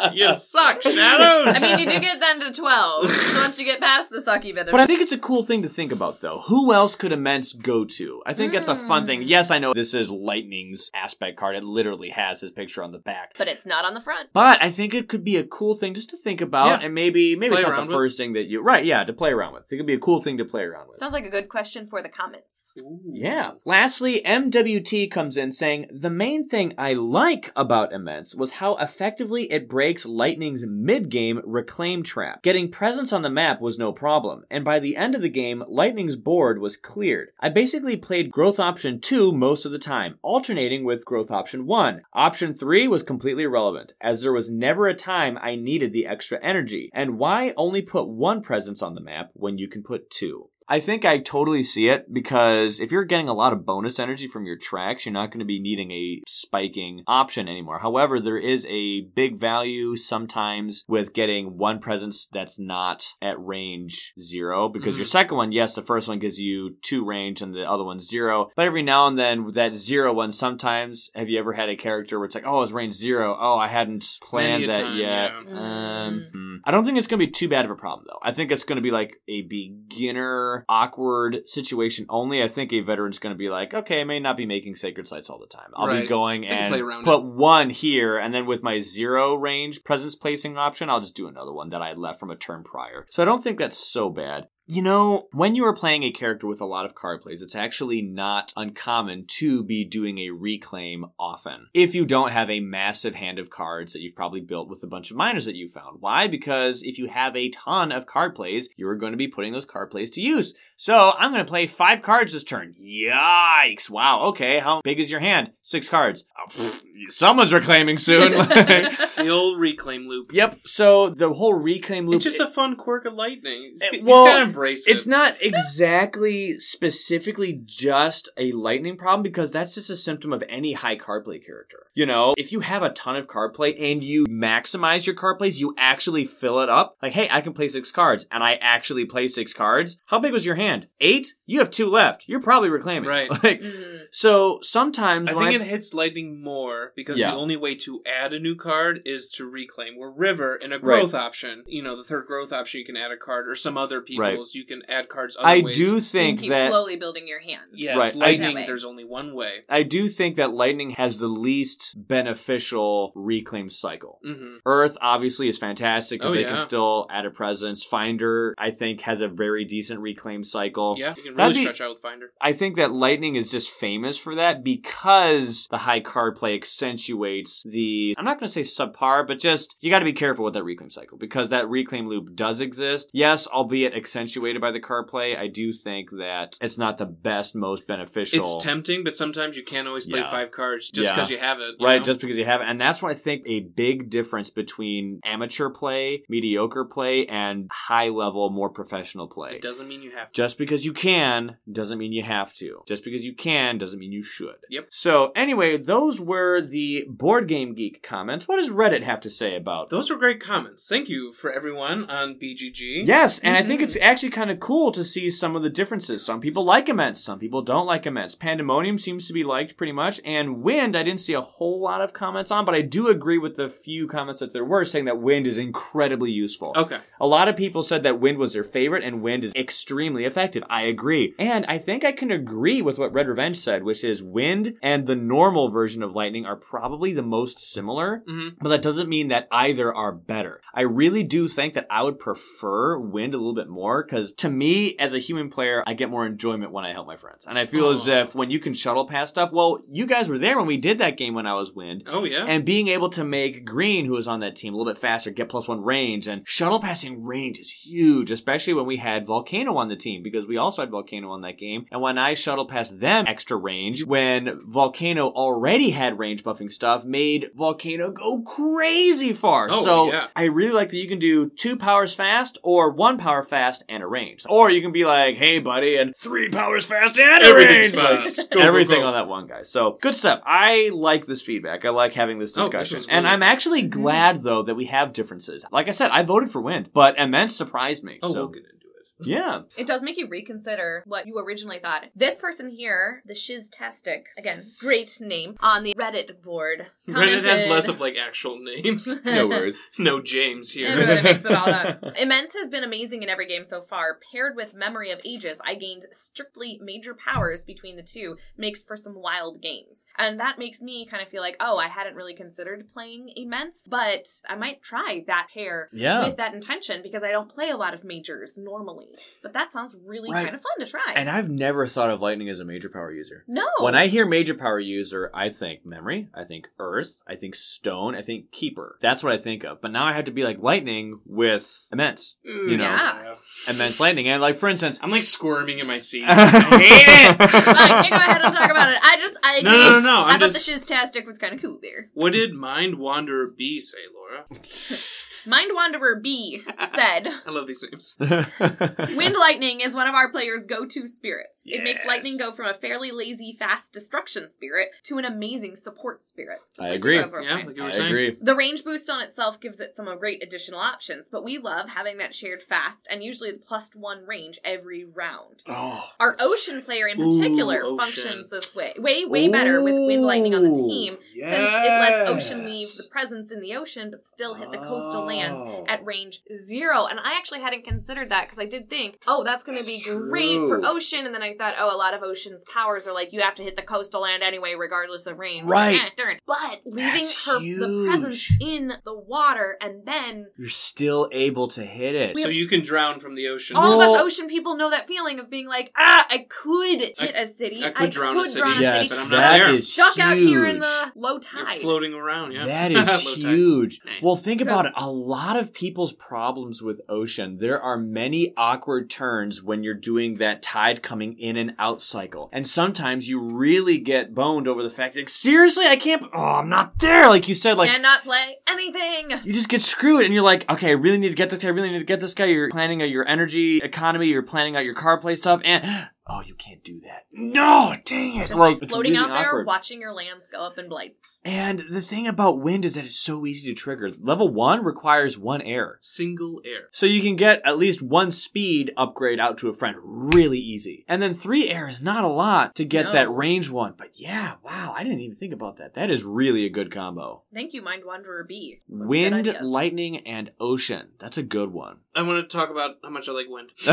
(laughs) you suck, shadows. I mean, you do get then to 12. so once you get past the sucky bit of But I think it's a cool thing to think about, though. Who else could Immense go to? I think that's a fun thing. Mm. Yes, I know this is Lightning's aspect card. It literally has his picture on the back. but it's not on the front. But I think it could be a cool thing just to think about, Yeah. and maybe maybe Play it's not around the with. first thing that you right, yeah, to play around with. It could be a cool thing to play around with. Sounds like a good question for the comments. Yeah. Lastly, MWT comes in saying the main thing I like about Immense was how effectively it breaks Lightning's mid-game reclaim trap. Getting presence on the map was no problem, and by the end of the game, Lightning's board was cleared. I basically played Growth Option 2 most of the time, alternating with Growth Option 1. Option 3 was completely irrelevant, as there was never a time I needed the extra energy. And why only put one presence on the map when you can put two? I think I totally see it because if you're getting a lot of bonus energy from your tracks, you're not going to be needing a spiking option anymore. However, there is a big value sometimes with getting one presence that's not at range zero because your second one, yes, the first one gives you two range and the other one's zero. But every now and then, that zero one, sometimes have you ever had a character where it's like, oh, it's range zero. Oh, I hadn't planned that time, yet. yeah. Um, hmm. I don't think it's going to be too bad of a problem, though. I think it's going to be like a beginner, awkward situation only. I think a veteran's going to be like, okay, I may not be making sacred sites all the time. I'll be going They and put it. one here, and then with my zero range presence placing option, I'll just do another one that I left from a turn prior. So I don't think that's so bad. You know, when you are playing a character with a lot of card plays, it's actually not uncommon to be doing a reclaim often. If you don't have a massive hand of cards that you've probably built with a bunch of minors that you found. Why? Because if you have a ton of card plays, you're going to be putting those card plays to use. So I'm going to play five cards this turn. Yikes. Wow. Okay. How big is your hand? Six cards. Oh, (laughs) pfft, someone's reclaiming soon. (laughs) (laughs) It's the reclaim loop. yep. So the whole reclaim loop. It's just a fun quirk of lightning. It's, eh, It- you well, just embrace it. It's not exactly specifically just a lightning problem because that's just a symptom of any high card play character. You know, if you have a ton of card play and you maximize your card plays, you actually fill it up. Like, hey, I can play six cards, and I actually play six cards. How big was your hand? Eight? You have two left. You're probably reclaiming. Right. (laughs) Like, Mm. so sometimes I when think it hits lightning more because Yeah. the only way to add a new card is to reclaim. Where River in a growth option, you know, the third growth option, you can add a card, or some other people's, you can add cards. Other I ways. do So you think keep that slowly building your hand. Yes, Right, I- lightning. That way. There's only one way. I do think that lightning has the least beneficial reclaim cycle. hmm Earth obviously is fantastic because Oh, they can still add a presence. Finder, I think, has a very decent reclaim cycle. Yeah, you can really be- stretch out with Finder. I think that Lightning is just famous for that because the high card play accentuates the, I'm not going to say subpar, but just, you got to be careful with that reclaim cycle because that reclaim loop does exist. Yes, albeit accentuated by the card play, I do think that it's not the best, most beneficial. It's tempting, but sometimes you can't always play Yeah. five cards just Yeah. because you have it. you Right, know? just because you have it. And that's what I think a big difference between amateur play, mediocre play, and high level, more professional play. it doesn't mean you have to. Just because you can doesn't mean you have to. Just because you can doesn't mean you should. Yep. So, anyway, those were the Board Game Geek comments. What does Reddit have to say about Those were great comments. Thank you for everyone on BGG. Yes, and I think Mhm. it's actually kind of cool to see some of the differences. Some people like immense, some people don't like immense. Pandemonium seems to be liked pretty much, and Wind I didn't see a whole lot of comments on, but I do agree with the few comments that there were saying that Wind is incredibly useful. Okay. A lot of people said that Wind was their favorite, and Wind is extremely effective. I agree. And I think I can agree with what Red Revenge said, which is Wind and the normal version of Lightning are probably the most similar, hmm but that doesn't mean that either are better. I really do think that I would prefer Wind a little bit more, because to me, as a human player, I get more enjoyment when I help my friends. And I feel as Oh. if when you can shuttle past stuff, well, you guys were there when we did that game when I was Wind. Oh yeah. And being able to make Green, who was on that team, a little bit faster, get plus one range, and shuttle passing range is huge, especially when we had Volcano on the team, because we also had Volcano on that game. And when I shuttle past them extra range, when Volcano already had range buffing stuff, made Volcano go crazy far. Oh, so yeah. I really like that you can do two powers fast, or one power fast and a range. Or you can be like, hey buddy, and three powers fast and a Everything's range. fast. Go, go, Everything go. on that one guy. So good stuff. I like this feedback. I like having this Oh, this discussion. and I'm actually mm-hmm. glad though that we have differences. Like I said, I voted for Wind, but Immense surprised me. Oh, so we'll get into it. Yeah. It does make you reconsider what you originally thought. This person here, the Shiztastic, again, great name, on the Reddit board. Reddit has less of like actual names. (laughs) No worries. (laughs) no James here. Everybody makes it all up. (laughs) Immense has been amazing in every game so far. Paired with Memory of Ages, I gained strictly major powers between the two, makes for some wild games. And that makes me kind of feel like, oh, I hadn't really considered playing Immense, but I might try that pair Yeah. with that intention because I don't play a lot of majors normally. But that sounds really Right. kind of fun to try. And I've never thought of Lightning as a major power user. no. When I hear major power user, I think memory, I think earth, I think stone, I think keeper. That's what I think of. But now I have to be like lightning with immense. Mm, you know. Yeah. Immense lightning. And like for instance I'm like squirming in my seat. (laughs) I hate it. (laughs) Fine, you go ahead and talk about it. I just, I agree. No, no, no, no. I I'm thought just. the Shiztastic was kind of cool there. What did Mind Wanderer B say, Laura? (laughs) Mind Wanderer B said, (laughs) I love these names. (laughs) Wind Lightning is one of our players' go to spirits. It makes Lightning go from a fairly lazy, fast destruction spirit to an amazing support spirit. I like agree. guys were Yeah, like I saying. agree. The range boost on itself gives it some uh, great additional options, but we love having that shared fast and usually the plus one range every round. Oh. Our ocean player in particular ocean. functions this way. Way, way better with Wind Lightning on the Ooh, team since it lets ocean leave the presence in the ocean but still hit the coastal lands Oh. at range zero. And I actually hadn't considered that because I did think, oh, that's going to be That's great for ocean. And then I thought, oh, a lot of ocean's powers are like you have to hit the coastal land anyway, regardless of range. Right. Eh, darn. But leaving That's her the presence in the water and then You're still able to hit it. So you can drown from the ocean. all of us ocean people know that feeling of being like, ah, I could hit I- a city. I could drown a city, drown yes, but I'm but not I'm there. that is stuck out here in the low You're tide. floating around, yeah. That (laughs) Low is tide. huge. Nice. Well, think So- about it. A lot of people's problems with ocean, there are many awkward turns when you're doing that tide coming in and out cycle. And sometimes you really get boned over the fact that, seriously, I can't, oh, I'm not there. Like you said, like, Cannot play anything. you just get screwed and you're like, okay, I really need to get this guy, I really need to get this guy. You're planning out your energy economy, you're planning out your car play stuff, and oh, you can't do that. No, dang it. Just Like, like it's floating really out there, awkward. watching your lands go up in blights. And the thing about wind is that it's so easy to trigger. Level one requires one air. Single air. So you can get at least one speed upgrade out to a friend really easy. And then three air is not a lot to get No. that range one. But yeah, wow, I didn't even think about that. That is really a good combo. Thank you, Mind Wanderer B. It's a good Wind, lightning, and ocean. That's a good one. I want to talk about how much I like wind. (laughs)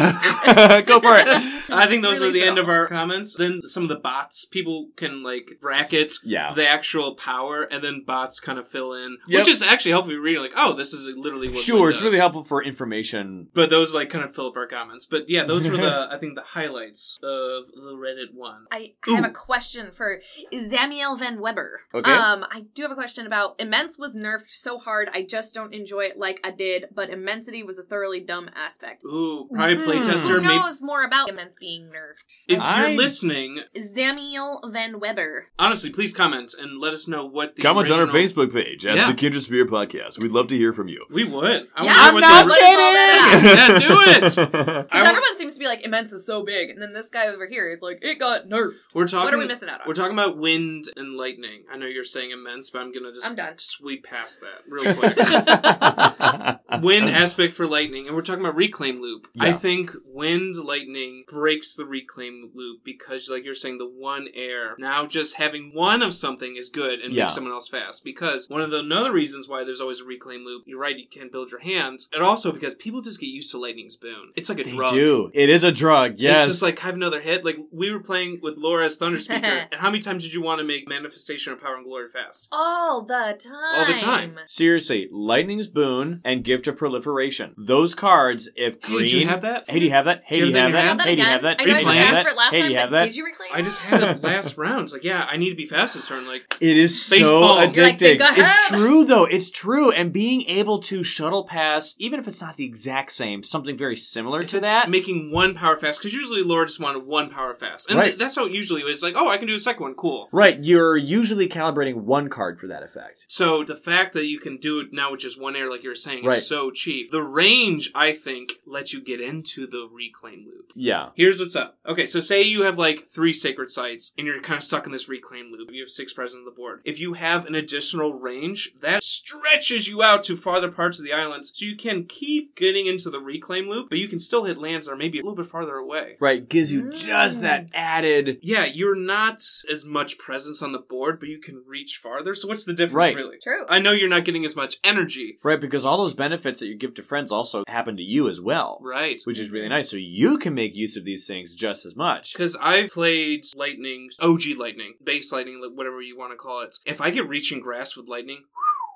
Go for it. (laughs) I think those those are the end all. of our comments. Then some of the bots, people can like bracket Yeah. the actual power, and then bots kind of fill in, Yep. which is actually helpful. You read like, oh, this is literally what. Sure, Win it's does. really helpful for information. But those like kind of fill up our comments. But yeah, those were the (laughs) I think the highlights of the Reddit one. I have a question for Zamiel Van Weber. Okay. Um, I do have a question about Immense was nerfed so hard I just don't enjoy it like I did, but Immensity was a thoroughly dumb aspect. Ooh, probably Hmm. playtester. Who Maybe knows more about Immense being nerfed? if you're listening, Zamiel Van Weber. honestly, please comment and let us know what the Comment on our Facebook page at Yeah. the Kindred Spirit Podcast. We'd love to hear from you. We would. I Yeah, wonder I'm not the- kidding. (laughs) Yeah, do it. (laughs) Because I everyone seems to be like, Immense is so big, and then this guy over here is like, it got nerfed. We're talking. what are we missing out on? We're talking about wind and lightning. I know you're saying immense, but I'm gonna just I'm done. sweep past that real quick. (laughs) wind aspect for lightning, and we're talking about reclaim loop. I think wind lightning breaks the reclaim loop because, like you're saying, the one air now just having one of something is good and Yeah. makes someone else fast. Because one of the another reasons why there's always a reclaim loop. You're right, you can build your hands, and also because people just get used to lightning's boon. It's like a They drug. do. It is a drug. Yes. It's just like have another hit. Like we were playing with Laura as Thunder Speaker, (laughs) and how many times did you want to make manifestation of power and glory fast? All the time. All the time. Seriously, Lightning's Boon and Gift of Proliferation. Those cards, if Hey, green. do you have that? Hey, do you have that? Hey, Do do you you have have that that? in your Hey, do you have that? I Hey, do you just have that? for it last Hey, do you have that? did you reclaim? I just had it (laughs) last round. It's like, yeah, I need to be fast this turn. Like, It is so palm. You're like, addicting. it's true though. It's true. And being able to shuttle past, even if it's not the exact same, something very similar to that. making one power fast, because usually Laura just wanted one power fast, and Right. that's how it usually is. Like, oh, I can do a second one. Cool. Right, you're usually calibrating one card for that effect. So the fact that you can do it now with just one air, like you were saying, is so cheap. The range, I think, lets you get into the reclaim loop. Yeah. Here's what's up. Okay, so say you have like three sacred sites and you're kind of stuck in this reclaim loop. You have six present on the board. If you have an additional range, that stretches you out to farther parts of the island so you can keep getting into the reclaim loop, but you can still hit lands that are maybe a little bit farther away. Right, gives you just mm. that added. Yeah, you're not as much presence on the board, but you can reach farther. So what's the difference, Right. really? True. I know you're not getting as much energy. Right, because all those benefits that you give to friends also happen to you as well. Right. Which is really nice. So you can make use of these things just as much. Because I've played Lightning, OG Lightning, base Lightning, whatever you want to call it. If I get Reaching Grasp with Lightning,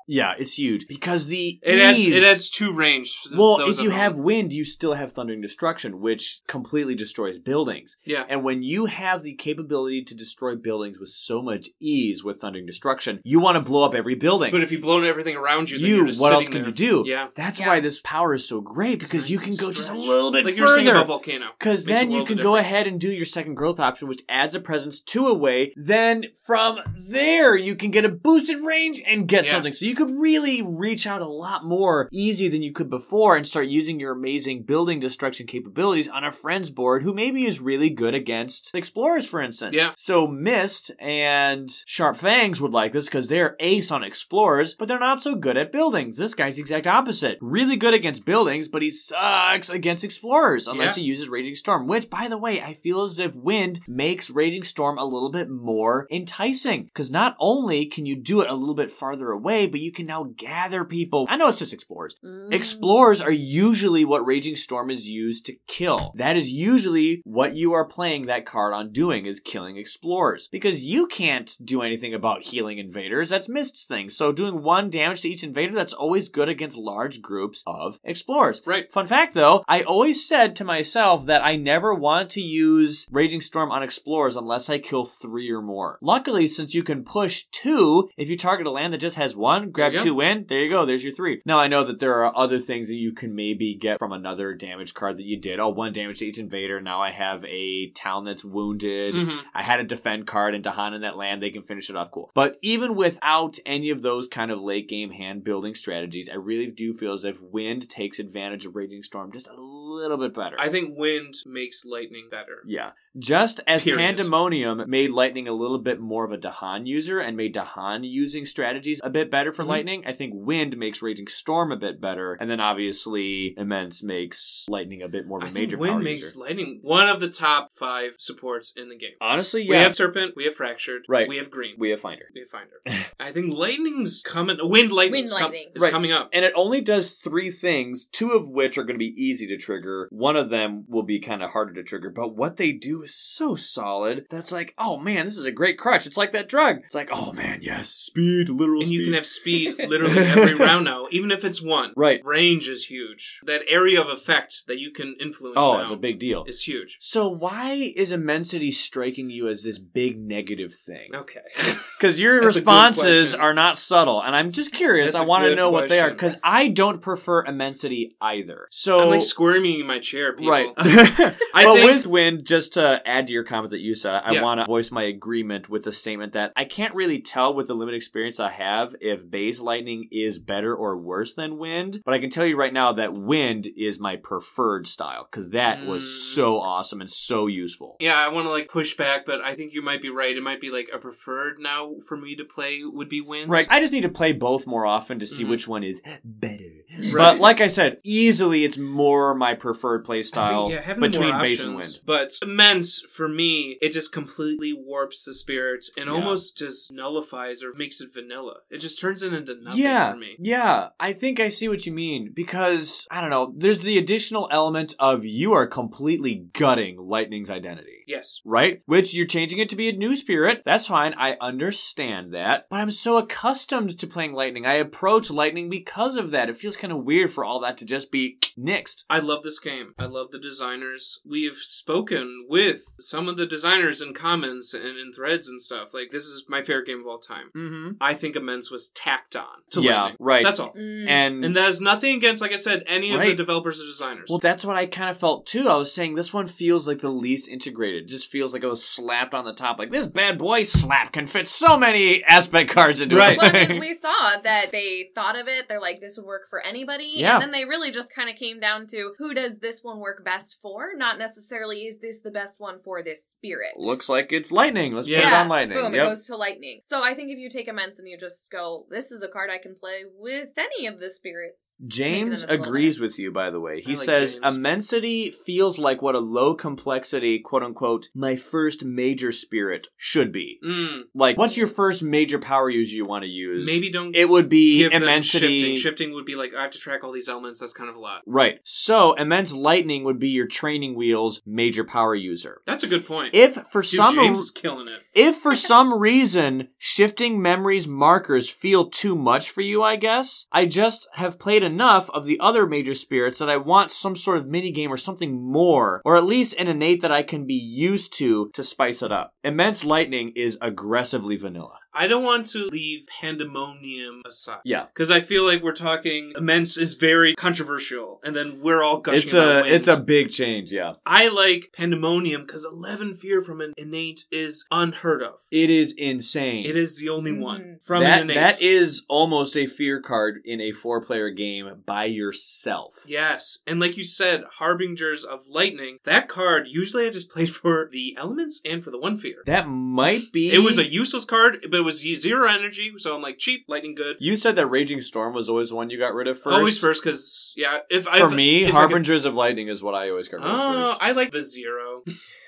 Yeah, it's huge. Because the it adds it adds two range. Well, if you at home. have wind, you still have thundering destruction, which completely destroys buildings. yeah, And when you have the capability to destroy buildings with so much ease with thundering destruction, you want to blow up every building. but if you blow everything around you, then you, you're just what else can there. you do? Yeah, That's Yeah. why this power is so great because you can go just a little bit like you were saying further. about volcano. Because then you can go ahead and do your second growth option, which adds a presence to a way. Then from there, you can get a boosted range and get Yeah. something. So you could really reach out a lot more easy than you could before and start using your amazing building destruction capabilities on a friend's board who maybe is really good against explorers, for instance. Yeah. So Mist and Sharp Fangs would like this because they're ace on explorers, but they're not so good at buildings. This guy's the exact opposite. Really good against buildings, but he sucks against explorers unless Yeah. he uses Raging Storm, which, by the way, I feel as if Wind makes Raging Storm a little bit more enticing. Because not only can you do it a little bit farther away, but you can now gather people. I know it's just explorers. Mm. Explorers are usually what Raging Storm is used to kill. That is usually what you are playing that card on doing is killing explorers. Because you can't do anything about healing invaders. That's Mist's thing. So doing one damage to each invader, that's always good against large groups of explorers. Right. Fun fact though, I always said to myself that I never want to use Raging Storm on explorers unless I kill three or more. Luckily, since you can push two, if you target a land that just has one, grab two in, there you go, there's your three. Now I know that there are other things that you can maybe get from another damage card that you did. Oh, one damage to each invader. Now I have a town that's wounded. Mhm. I had a defend card and Dahan in that land, they can finish it off cool. But even without any of those kind of late game hand building strategies, I really do feel as if Wind takes advantage of Raging Storm just a little bit better. I think wind makes lightning better. yeah. Just as Period. Pandemonium made Lightning a little bit more of a Dahan user and made Dahan using strategies a bit better for Mhm. Lightning, I think Wind makes Raging Storm a bit better. And then obviously Immense makes Lightning a bit more of I a think major wind power makes user. lightning one of the top five supports in the game. Honestly, yeah. We have serpent, we have fractured, Right. We have green, we have Finder. we have finder. (laughs) I think lightning's coming. Wind lightning's Wind com- lightning. is Right. coming up. And it only does three things, two of which are going to be easy to trigger. trigger. One of them will be kind of harder to trigger, but what they do is so solid that's like, oh man, this is a great crutch. It's like that drug. It's like, oh man, yes, speed, literal And speed. you can have speed literally every (laughs) round now, even if it's one. Right. Range is huge. That area of effect that you can influence Oh, it's a big deal. It's huge. So why is immensity striking you as this big negative thing? Okay. (laughs) Because your (laughs) That's a good responses question. are not subtle, and I'm just curious. That's I a want to good know what they are question. because I don't prefer immensity either. So I'm like squirming in my chair, people. right. I but think with wind, just to add to your comment that you said, I Yeah. want to voice my agreement with the statement that I can't really tell with the limited experience I have if base lightning is better or worse than wind. But I can tell you right now that wind is my preferred style because that was Mm. so awesome and so useful. Yeah, I want to like push back, but I think you might be right. It might be like a preferred now for me to play would be Wind. Right. I just need to play both more often to see Mhm. which one is better. Right. But like I said, easily it's more my preferred play style think, yeah, having between more base and options, wind. But immense for me, it just completely warps the spirit and Yeah. almost just nullifies or makes it vanilla. It just turns it into nothing yeah, for me. yeah. I think I see what you mean because I don't know. There's the additional element of you are completely gutting Lightning's identity. Yes. Right? Which you're changing it to be a new spirit. That's fine. I understand that. But I'm so accustomed to playing Lightning. I approach Lightning because of that. It feels kind of weird for all that to just be nixed. I love this game. I love the designers. We have spoken with some of the designers in comments and in threads and stuff. Like, this is my favorite game of all time. Mm-hmm. I think Immense was tacked on to Yeah, Lightning. right. That's all. Mm. And And that has nothing against, like I said, any of the developers or designers. Well, that's what I kind of felt too. I was saying this one feels like the least integrated. It just feels like it was slapped on the top. Like this bad boy slap can fit so many aspect cards into Right. it. well, I mean, (laughs) we saw that they thought of it. They're like, this would work for anybody. Yeah. And then they really just kind of came down to who does this one work best for? Not necessarily is this the best one for this spirit. Looks like it's lightning. Let's Yeah. put it on lightning. Boom, Yep. it goes to lightning. So I think if you take immense and you just go, this is a card I can play with any of the spirits. James Maybe then it's a little agrees with you, by the way. He like says James. immensity feels like what a low complexity, quote unquote, my first major spirit should be. Mm, Like, what's your first major power user you want to use? maybe don't it would be immensity. shifting. Shifting would be like, I have to track all these elements. That's kind of a lot. Right. So, immense lightning would be your training wheels major power user. That's a good point. If for Dude, some James killing it. if for (laughs) some reason shifting memories markers feel too much for you, I guess, I just have played enough of the other major spirits that I want some sort of minigame or something more, or at least an innate that I can be used to to spice it up. Immense Lightning is aggressively vanilla. I don't want to leave pandemonium aside. Yeah. Because I feel like we're talking immense is very controversial, and then we're all gushing It's about a wind. it's a big change, yeah. I like pandemonium because eleven fear from an innate is unheard of. It is insane. It is the only Mhm. one from that, an innate. that is almost a fear card in a four player game by yourself. Yes, and like you said, Harbingers of Lightning. That card usually I just played (laughs) for the elements and for the one fear. That might be It was a useless card, but it was zero energy, so I'm like cheap, lightning good. You said that Raging Storm was always the one you got rid of first. Always first, because yeah, if I For me, if I could- Harbingers of Lightning is what I always got rid of Oh, first. I like the zero.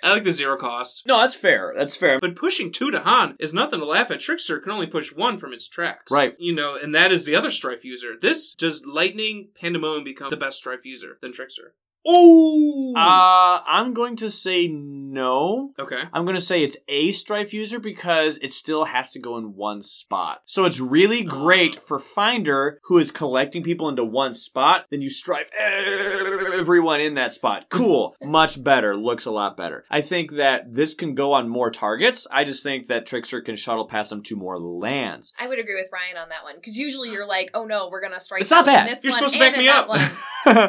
I like the zero cost. No, that's fair. That's fair. But pushing two Dahan is nothing to laugh at. Trickster can only push one from its tracks. Right. You know, and that is the other Strife user. This does Lightning Pandemonium become the best Strife user than Trickster? Oh! Uh, I'm going to say no. okay. I'm going to say it's a Strife user because it still has to go in one spot. So it's really great Oh. for Finder, who is collecting people into one spot. Then you Strife everyone in that spot. Cool. (laughs) Much better. Looks a lot better. I think that this can go on more targets. I just think that Trickster can shuttle past them to more lands. I would agree with Ryan on that one because usually you're like, oh no, we're gonna strike. It's not bad. This You're one supposed to and back me up. (laughs)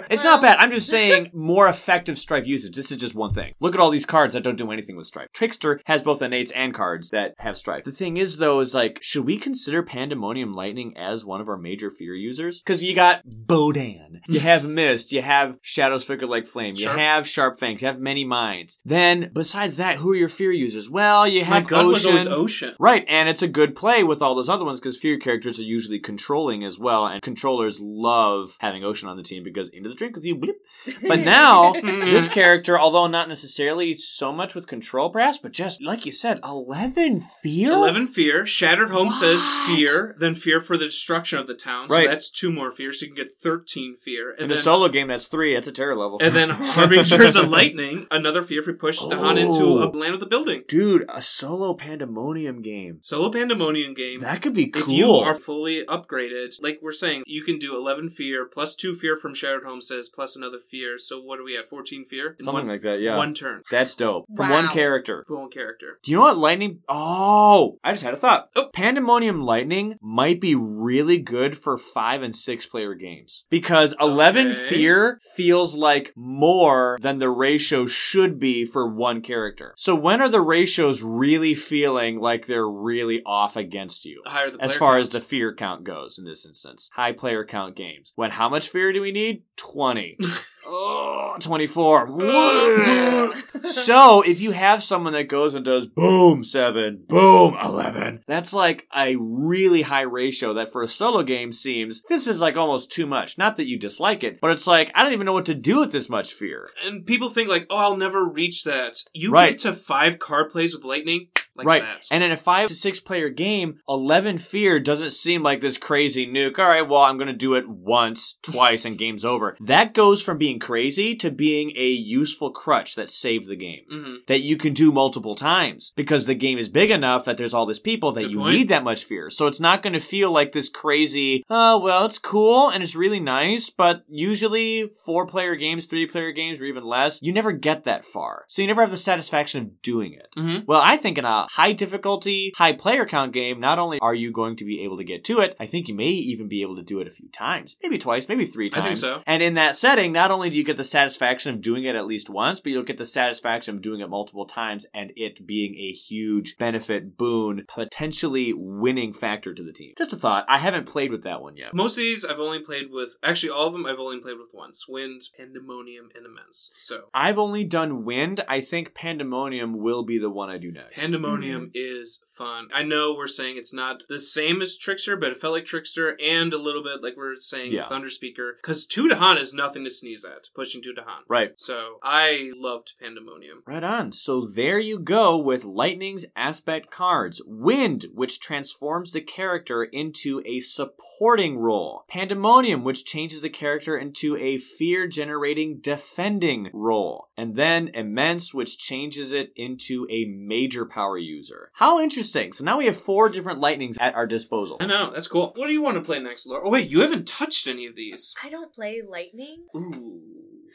It's Well- not bad. I'm just saying more effective Strife usage. This is just one thing. Look at all these cards that don't do anything with Strife. Trickster has both innates and cards that have Strife. The thing is, though, is like, should we consider Pandemonium Lightning as one of our major fear users? Because you got Bodan, you have (laughs) Mist, you have Shadows Flicker like Flame, you Sharp. have Sharp Fangs, you have Many Minds. Then, besides that, who are your fear users? Well, you My have gun was Ocean. Ocean. Right, and it's a good play with all those other ones because fear characters are usually controlling as well, and controllers love having Ocean on the team because into the drink with you, bleep. But (laughs) But (laughs) now, Mhm. this character, although not necessarily so much with control, perhaps, but just like you said, eleven fear. 11 fear. Shatter Homesteads fear, then fear for the destruction of the town. So Right. that's two more fear, so you can get 13 fear. And In then, a solo game, that's three. That's a terror level. and then (laughs) Harbingers of Lightning, another fear if we push Dahan into Oh. a land of the building. Dude, a solo pandemonium game. Solo Pandemonium game. That could be cool. If you are fully upgraded, like we're saying, you can do 11 fear plus 2 fear from Shatter Homesteads plus another fear. So what do we at? 14 fear? In Something one, like that, yeah. One turn. That's dope. From Wow. one character. For one character. Do you know what lightning? Oh, I just had a thought. Oh. Pandemonium Lightning might be really good for five and six player games because eleven Okay. fear feels like more than the ratio should be for one character. So when are the ratios really feeling like they're really off against you? The higher the As far count. as the fear count goes in this instance, high player count games. When how much fear do we need? 20. (laughs) oh, 24. (laughs) so if you have someone that goes and does boom 7, boom 11, that's like a really high ratio that for a solo game seems this is like almost too much. Not that you dislike it, but it's like I don't even know what to do with this much fear. And people think like, oh, I'll never reach that. You Right. get to five card plays with lightning like right. that. And in a five to six player game, 11 fear doesn't seem like this crazy nuke. All right, well, I'm going to do it once, twice, and game's over. (laughs) That goes from being crazy to being a useful crutch that saved the game. hmm That you can do multiple times because the game is big enough that there's all this people that Good you point. need that much fear. So it's not going to feel like this crazy, oh, well, it's cool and it's really nice, but usually four player games, three player games, or even less, you never get that far. So you never have the satisfaction of doing it. hmm Well, I think in a high difficulty, high player count game, not only are you going to be able to get to it, I think you may even be able to do it a few times. Maybe twice, maybe three times. I think so. And in that setting, not only do you get the satisfaction of doing it at least once, but you'll get the satisfaction of doing it multiple times and it being a huge benefit, boon, potentially winning factor to the team. Just a thought. I haven't played with that one yet. Most of these I've only played with, actually all of them I've only played with once. Wind, Pandemonium, and Immense. So I've only done Wind. I think Pandemonium will be the one I do next. Pandemonium Mm-hmm. is fun. I know we're saying it's not the same as Trickster, but it felt like Trickster and a little bit like we're saying Yeah. Thunder Speaker. Because two Dahan is nothing to sneeze at, pushing two Dahan. right. So I loved Pandemonium. Right on. So there you go with Lightning's aspect cards. Wind, which transforms the character into a supporting role. Pandemonium, which changes the character into a fear generating defending role. And then Immense, which changes it into a major power user. How interesting. So now we have four different Lightnings at our disposal. I know, that's cool. What do you want to play next, Laura? Oh, wait, you haven't touched any of these. I don't play lightning. Ooh,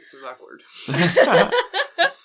this is awkward. (laughs)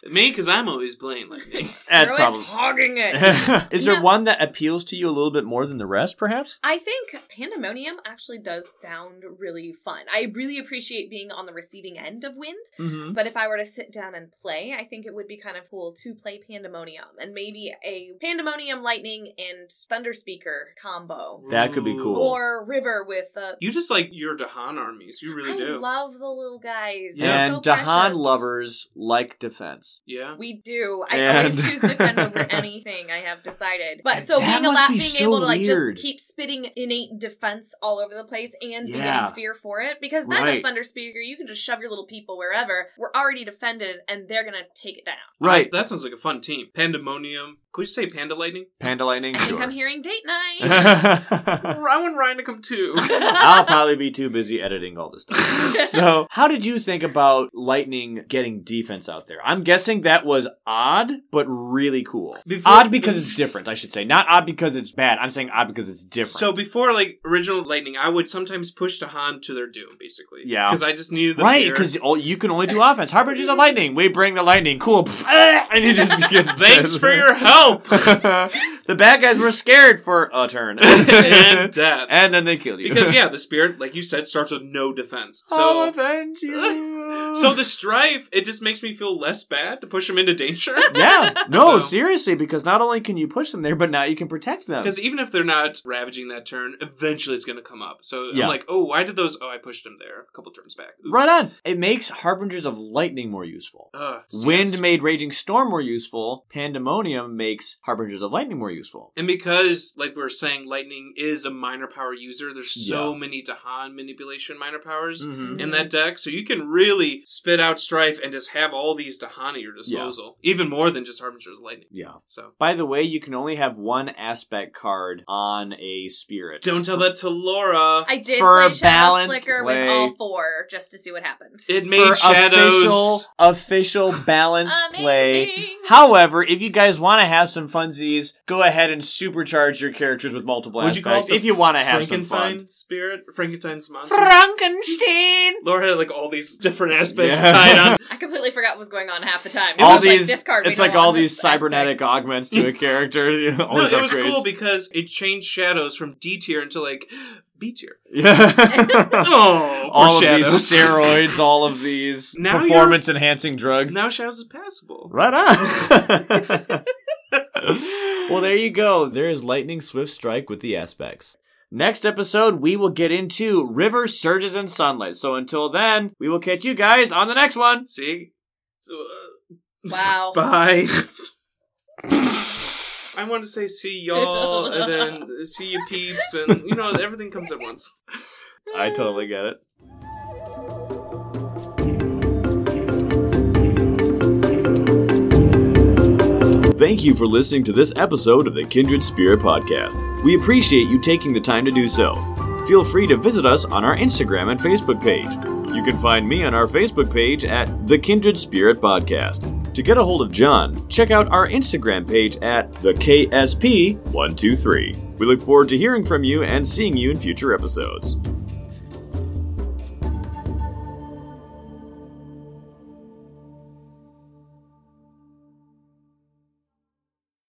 (laughs) Me, because I'm always playing Lightning. That's You're probably. always hogging it. (laughs) Is there No. one that appeals to you a little bit more than the rest, perhaps? I think Pandemonium actually does sound really fun. I really appreciate being on the receiving end of wind, Mm-hmm. but if I were to sit down and play, I think it would be kind of cool to play Pandemonium and maybe a Pandemonium Lightning and Thunder Speaker combo. That could be cool. Or River with uh You just like your Dahan armies. You really I do. love the little guys. Yeah. They're And so Dahan precious. lovers like defense. yeah. We do. I And- always choose defend over (laughs) anything. I have decided. But so That being must allowed, be being so able to like weird. just keep spitting innate defense all over the place and be Yeah. getting fear for it, because then Right. as Thunder Speaker, you can just shove your little people wherever. We're already defended, and they're gonna take it down. Right. That sounds like a fun team. Pandemonium. Could we say Panda Lightning? Panda Lightning. I think I'm hearing date night. (laughs) (laughs) I want Ryan to come too. I'll probably be too busy editing all this stuff. So, how did you think about Lightning getting defense out there? I'm guessing that was odd, but really cool. Before- odd because it's different, I should say. Not odd because it's bad. I'm saying odd because it's different. So before like original Lightning, I would sometimes push Dahan to their doom, basically. Yeah. Because I just needed the right, because you can only do offense. Harbingers of Lightning. We bring the lightning. Cool. (laughs) and he just gets (laughs) Thanks for your help. (laughs) the bad guys were scared for a turn. and death. and then they killed you. because yeah, the spirit, like you said, starts with no defense. I'll So avenge you. so the strife, it just makes me feel less bad to push them into danger? (laughs) Yeah, no, So- seriously, because not only can you push them there, but now you can protect them. Because even if they're not ravaging that turn, eventually it's going to come up. So Yeah. I'm like, oh, why did those? Oh, I pushed them there a couple turns back. Oops. Right on. It makes Harbingers of Lightning more useful. Ugh, Wind yes. made Raging Storm more useful. Pandemonium makes Harbingers of Lightning more useful. And because, like we were saying, Lightning is a minor power user, there's so many Dahan manipulation minor powers Mhm. in that deck, so you can really spit out Strife and just have all these Dahan at your disposal. Even more than just Harbingers of Lightning. Yeah. So By the way, you can only have one aspect card on a spirit. don't tell that to Laura. I did For a play Shadow balanced Flicker play. with all four just to see what happened. it For made shadows. official, official (laughs) balanced play. However, if you guys want to have some funsies, go ahead and supercharge your characters with multiple Would you call aspects. it if you want to have some Frankenstein fun. spirit, Frankenstein's monster. Frankenstein. Laura had like all these different aspects Yeah. tied on. (laughs) I completely forgot what was going on half the time. It all was these, like this card. we it's like all these cybernetic aspect. augments to a (laughs) character. You know, all No, these it was cool because it changed shadows from D tier into like B tier. Yeah. (laughs) Oh, all of poor these steroids, all of these Now performance enhancing drugs. Now shadows is passable. Right on. well, there you go. There is lightning swift strike with the aspects. Next episode, we will get into river surges and sunlight. So until then, we will catch you guys on the next one. See, so, uh, Wow. (laughs) bye. I want to say see y'all and then see you peeps and you know everything comes at once. I totally get it. Thank you for listening to this episode of the Kindred Spirit Podcast. We appreciate you taking the time to do so. Feel free to visit us on our Instagram and Facebook page. You can find me on our Facebook page at The Kindred Spirit Podcast. To get a hold of John, check out our Instagram page at the KSP123. We look forward to hearing from you and seeing you in future episodes.